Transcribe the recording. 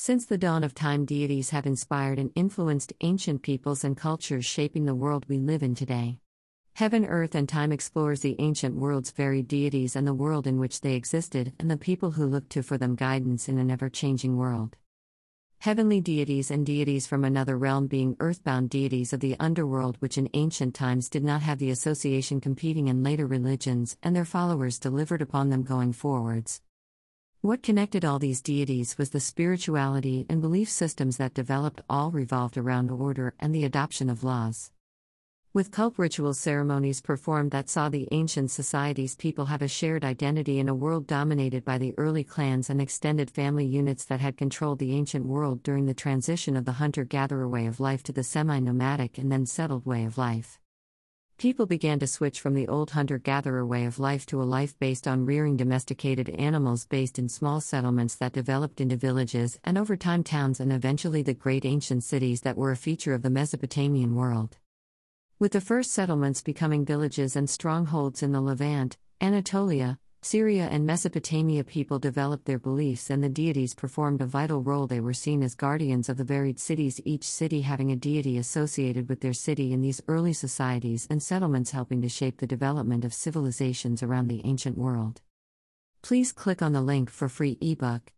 Since the dawn of time, deities have inspired and influenced ancient peoples and cultures shaping the world we live in today. Heaven, Earth, and Time explores the ancient world's varied deities and the world in which they existed, and the people who looked to for them guidance in an ever changing world. Heavenly deities and deities from another realm being earthbound deities of the underworld, which in ancient times did not have the association competing in later religions, and their followers delivered upon them going forwards. What connected all these deities was the spirituality and belief systems that developed, all revolved around order and the adoption of laws. With cult ritual ceremonies performed that saw the ancient society's people have a shared identity in a world dominated by the early clans and extended family units that had controlled the ancient world during the transition of the hunter gatherer way of life to the semi nomadic and then settled way of life. People began to switch from the old hunter gatherer way of life to a life based on rearing domesticated animals based in small settlements that developed into villages and over time towns and eventually the great ancient cities that were a feature of the Mesopotamian world. With the first settlements becoming villages and strongholds in the Levant, Anatolia, Syria and Mesopotamia people developed their beliefs and the deities performed a vital role. They were seen as guardians of the varied cities, each city having a deity associated with their city in these early societies and settlements helping to shape the development of civilizations around the ancient world. Please click on the link for free ebook.